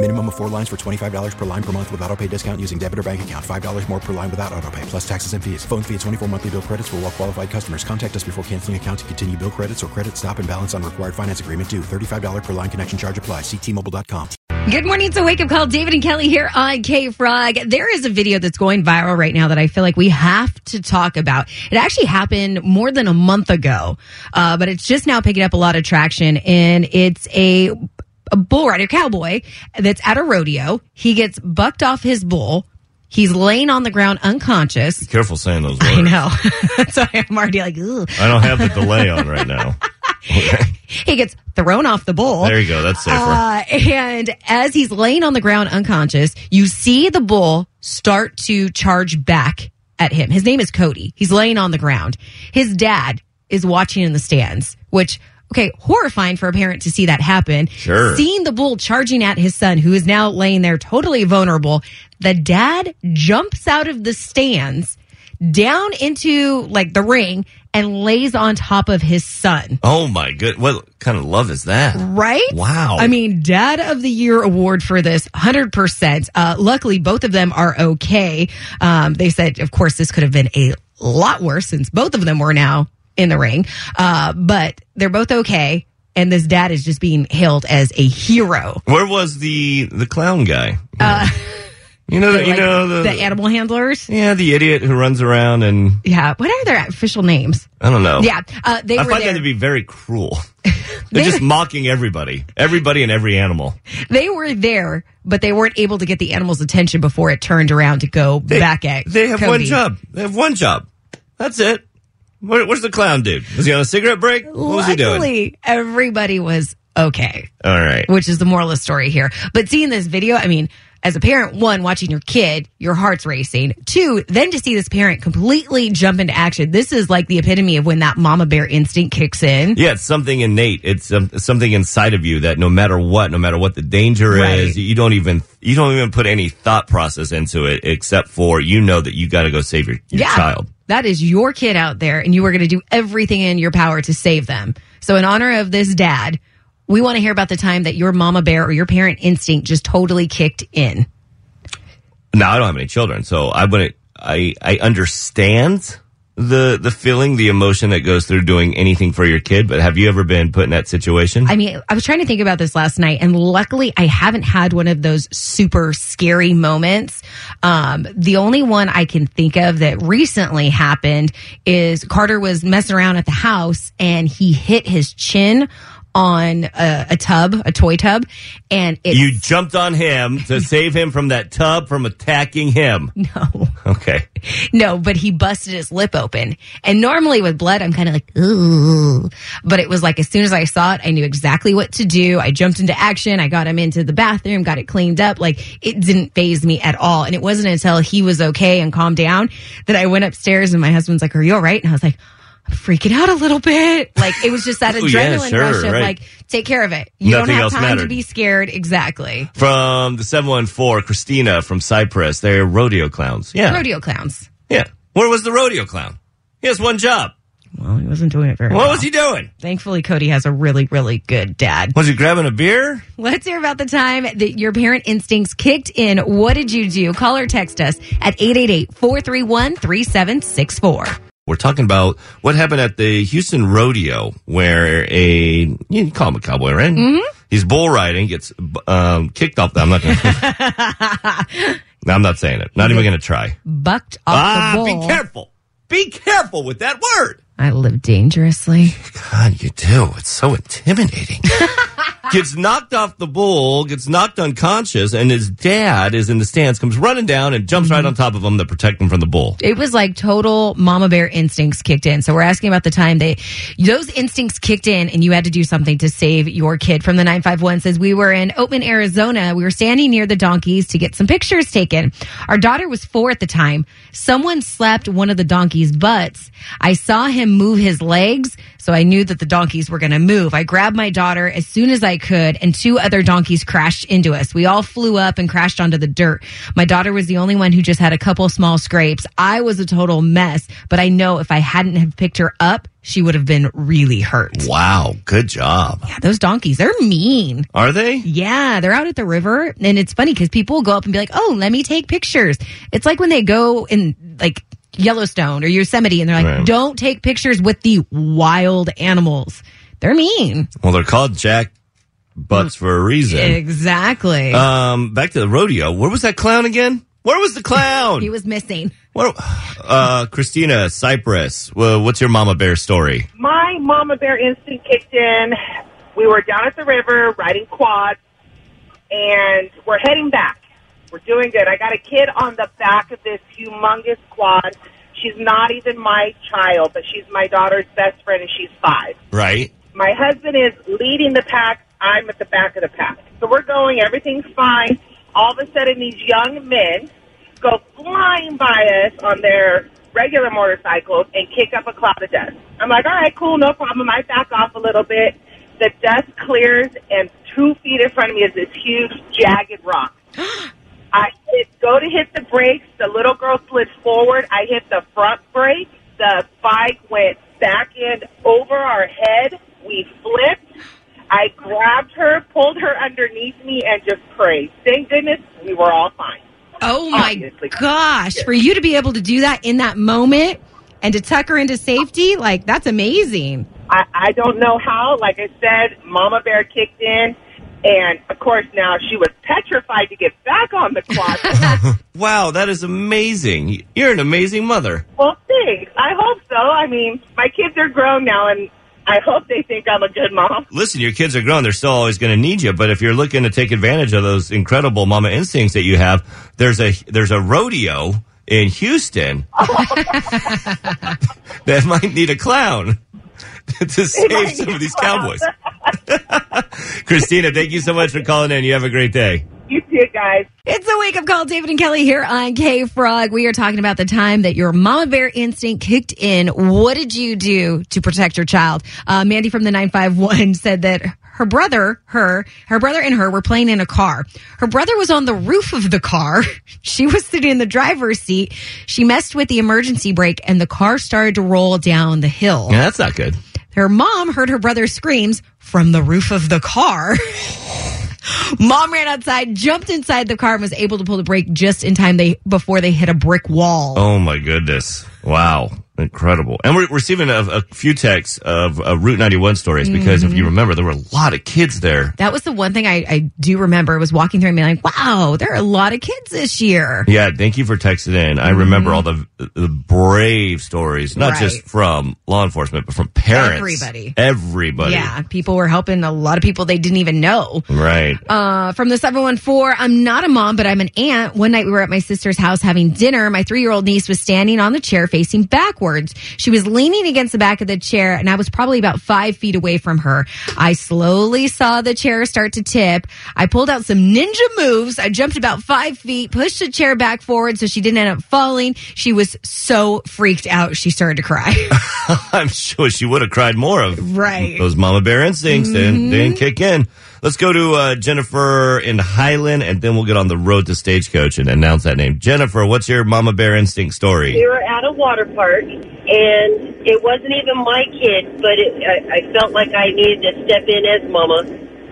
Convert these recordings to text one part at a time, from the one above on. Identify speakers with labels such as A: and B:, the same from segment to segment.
A: Minimum of four lines for $25 per line per month with auto pay discount using debit or bank account. $5 more per line without auto pay, plus taxes and fees. Phone fee at 24 monthly bill credits for all well qualified customers. Contact us before canceling account to continue bill credits or credit stop and balance on required finance agreement due. $35 per line connection charge apply. Ctmobile.com.
B: Good morning. It's a wake up call. David and Kelli here on K Frog. There is a video that's going viral right now that I feel like we have to talk about. It actually happened more than a month ago, uh, but it's just now picking up a lot of traction. And it's a, a bull rider cowboy that's at a rodeo. He gets bucked off his bull. He's laying on the ground unconscious.
C: Careful saying those words.
B: I know. so I'm already like, Ugh.
C: I don't have the delay on right now.
B: he gets thrown off the bull.
C: There you go. That's safer.
B: Uh, and as he's laying on the ground unconscious, you see the bull start to charge back at him. His name is Cody. He's laying on the ground. His dad is watching in the stands, which, okay, horrifying for a parent to see that happen.
C: Sure.
B: Seeing the bull charging at his son, who is now laying there totally vulnerable, the dad jumps out of the stands down into like the ring and lays on top of his son.
C: oh my good. What kind of love is that?
B: Right?
C: Wow.
B: I mean, Dad of the Year award for this, 100%. Uh, luckily, both of them are okay. Um, they said, of course, this could have been a lot worse since both of them were now in the ring. Uh, but they're both okay. And this dad is just being hailed as a hero.
C: Where was the the clown guy?
B: Uh,
C: you know, the, you know the,
B: the animal handlers.
C: yeah, the idiot who runs around and
B: Yeah. What are their official names?
C: I don't know.
B: Yeah. Uh, they
C: I
B: were
C: find
B: there.
C: that to be very cruel. They're just mocking everybody, everybody and every animal.
B: they were there, but they weren't able to get the animal's attention before it turned around to go
C: They,
B: back at
C: they have one job. They have one job. That's it. Where, where's the clown dude? Was he on a cigarette break? What was he doing?
B: Luckily, everybody was okay,
C: All right.
B: which is the moral of the story here. But seeing this video, I mean, as a parent, one, watching your kid, your heart's racing. Two, then to see this parent completely jump into action. This is like the epitome of when that mama bear instinct kicks in.
C: Yeah, it's something innate. It's um, something inside of you that no matter what, no matter what the danger
B: Right.
C: is, you don't even you don't even put any thought process into it, except for you know that you got to go save your, your
B: yeah.
C: child.
B: That is your kid out there, and you are going to do everything in your power to save them. So, in honor of this dad, we want to hear about the time that your mama bear or your parent instinct just totally kicked in.
C: Now I don't have any children, so I wouldn't. I I understand the the feeling, the emotion that goes through doing anything for your kid. But have you ever been put in that situation?
B: I mean, I was trying to think about this last night, and luckily, I haven't had one of those super scary moments. Um, the only one I can think of that recently happened is Carter was messing around at the house, and he hit his chin on a, a tub, a toy tub, and it
C: you jumped on him to save him from that tub from attacking him.
B: no.
C: Okay.
B: No, but he busted his lip open. And normally with blood, I'm kind of like, ooh. But it was like, as soon as I saw it, I knew exactly what to do. I jumped into action. I got him into the bathroom, got it cleaned up. Like, it didn't phase me at all. And it wasn't until he was okay and calmed down that I went upstairs and my husband's like, are you all right? And I was like, freaking out a little bit. Like, it was just that
C: Oh, yeah,
B: adrenaline
C: sure,
B: rush of
C: right.
B: like, take care of it. You
C: Nothing
B: don't have
C: else
B: time to be scared. Exactly.
C: From the 714, Christina from Cypress. They're rodeo clowns. Yeah.
B: Rodeo clowns.
C: Yeah. Where was the rodeo clown? He has one job.
B: Well, he wasn't doing it very
C: What
B: well.
C: What was he doing?
B: Thankfully, Cody has a really, really good dad.
C: Was he grabbing a beer?
B: Let's hear about the time that your parent instincts kicked in. What did you do? Call or text us at 888-431-3764.
C: We're talking about what happened at the Houston Rodeo, where a you call him a cowboy, right? Mm-hmm. He's bull riding, gets um, kicked off. The, I'm not going. to... I'm not saying it. Not even going to try.
B: Bucked off
C: Ah,
B: the
C: be careful. Be careful with that word.
B: I live dangerously.
C: God, you do. It's so intimidating. gets knocked off the bull, gets knocked unconscious, and his dad is in the stands, comes running down and jumps right mm-hmm. on top of him to protect him from the bull.
B: It was like total mama bear instincts kicked in. So we're asking about the time they, those instincts kicked in and you had to do something to save your kid. From the 951 says, we were in Oatman, Arizona. We were standing near the donkeys to get some pictures taken. Our daughter was four at the time. Someone slapped one of the donkeys' butts. I saw him move his legs. So I knew that the donkeys were going to move. I grabbed my daughter as soon as I could and two other donkeys crashed into us. We all flew up and crashed onto the dirt. My daughter was the only one who just had a couple small scrapes. I was a total mess, but I know if I hadn't have picked her up, she would have been really hurt.
C: Wow, good job.
B: Yeah, those donkeys, they're mean.
C: Are they?
B: Yeah, they're out at the river. And it's funny because people go up and be like, oh, let me take pictures. It's like when they go in, like, Yellowstone or Yosemite and they're like,
C: Right.
B: don't take pictures with the wild animals. They're mean.
C: Well, they're called Jack Butts for a reason.
B: Exactly.
C: Um, back to the rodeo. Where was that clown again? Where was the clown?
B: he was missing.
C: What, uh, Christina Cypress. Well, what's your mama bear story?
D: my mama bear instinct kicked in. We were down at the river riding quads, and we're heading back. We're doing good. I got a kid on the back of this humongous quad. She's not even my child, but she's my daughter's best friend, and she's five.
C: Right.
D: My husband is leading the pack. I'm at the back of the pack. So we're going. Everything's fine. All of a sudden, these young men go flying by us on their regular motorcycles and kick up a cloud of dust. I'm like, all right, cool, no problem. I back off a little bit. The dust clears, and two feet in front of me is this huge, jagged rock. I hit, go to hit the brakes. The little girl slid forward. I hit the front brake. The bike went back end over our head. We flipped. I grabbed her, pulled her underneath me, and just prayed. Thank goodness we were all fine.
B: Oh my
D: Obviously.
B: gosh. For you to be able to do that in that moment and to tuck her into safety, like that's amazing.
D: I, I don't know how. Like I said, Mama Bear kicked in. And of course, now she was petrified to get back on the quad.
C: Wow, that is amazing. You're an amazing mother.
D: well, thanks. I hope so. I mean, my kids are grown now, and I hope they think I'm a good mom.
C: Listen, your kids are grown. They're still always going to need you. But if you're looking to take advantage of those incredible mama instincts that you have, there's a there's a rodeo in Houston that might need a clown to save some of these cowboys. Christina, thank you so much for calling in. You have a great day.
D: You too, guys.
B: It's the wake up call, David and Kelli here on K Frog. We are talking about the time that your mama bear instinct kicked in. What did you do to protect your child? Uh, Mandy from the 951 said that her brother, her, her brother and her were playing in a car. Her brother was on the roof of the car. She was sitting in the driver's seat. She messed with the emergency brake and the car started to roll down the hill.
C: Yeah, that's not good.
B: Her mom heard her brother's screams from the roof of the car. mom ran outside, jumped inside the car, and was able to pull the brake just in time they before they hit a brick wall.
C: Oh my goodness! Wow, incredible! And we're receiving a, a few texts of uh, Route 91 stories because if you remember, there were a lot of kids there.
B: That was the one thing I, I do remember was walking through and being like, wow, there are a lot of kids this year.
C: Yeah, thank you for texting in. I remember all the the brave stories, not
B: Right.
C: just from law enforcement, but from parents.
B: Everybody.
C: Everybody.
B: Yeah, people were helping a lot of people they didn't even know.
C: Right.
B: Uh, from the 714, I'm not a mom, but I'm an aunt. One night we were at my sister's house having dinner. My three year old niece was standing on the chair facing backwards. She was leaning against the back of the chair, and I was probably about five feet away from her. I slowly saw the chair start to tip. I pulled out some ninja moves. I jumped about five feet, pushed the chair back forward so she didn't end up falling. She was so freaked out, she started to cry.
C: I'm sure she would have cried more of
B: Right.
C: those mama bear instincts. They, didn't, they didn't mm-hmm. kick in. Let's go to uh, Jennifer in Highland, and then we'll get on the road to Stagecoach and announce that name. Jennifer, what's your mama bear instinct story?
E: We were at a water park, and it wasn't even my kid, but it, I, I felt like I needed to step in as mama.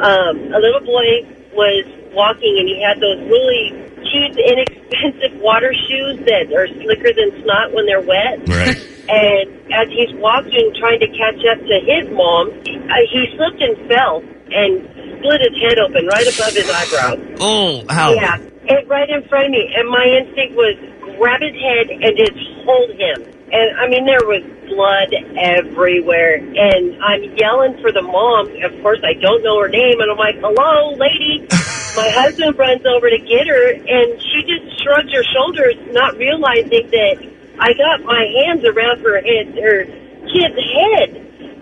E: Um, a little boy was walking, and he had those really cheap, inexpensive water shoes that are slicker than snot when they're wet.
C: Right.
E: And as he's walking, trying to catch up to his mom, uh, he slipped and fell and split his head open right above his eyebrow.
C: Oh, how?
E: Yeah, it right in front of me, and my instinct was grab his head and just hold him. And I mean, there was blood everywhere. And I'm yelling for the mom. Of course, I don't know her name. And I'm like, hello, lady. My husband runs over to get her, and she just shrugs her shoulders, not realizing that I got my hands around her head, her kid's head.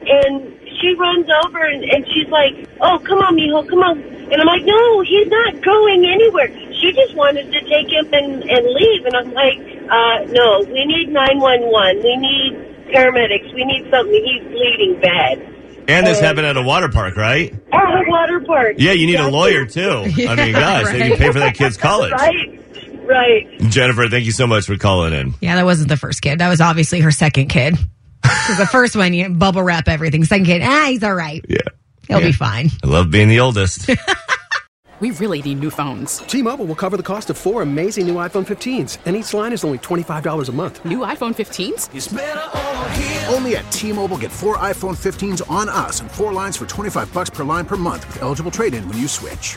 E: And she runs over and, and she's like, oh, come on, mijo, come on. And I'm like, no, he's not going anywhere. She just wanted to take him and, and leave. And I'm like, uh, no, we need 911. We need paramedics. We need something. He's bleeding bad.
C: And this happened at a water park, right?
E: At a water park.
C: Yeah, you need a
E: Exactly.
C: lawyer too. I mean, gosh,
B: right.
C: and you pay for that kid's college.
E: Right, right.
C: Jennifer, thank you so much for calling in.
B: Yeah, that wasn't the first kid. That was obviously her second kid. Because the first one, you bubble wrap everything. Second kid, ah, he's all right.
C: Yeah.
B: He'll
C: Yeah.
B: be fine.
C: I love being the oldest.
F: We really need new phones.
G: T-Mobile will cover the cost of four amazing new iPhone 15s, and each line is only $25 a month.
F: New iPhone 15s?
H: Only at T-Mobile get four iPhone 15s on us and four lines for 25 bucks per line per month with eligible trade-in when you switch.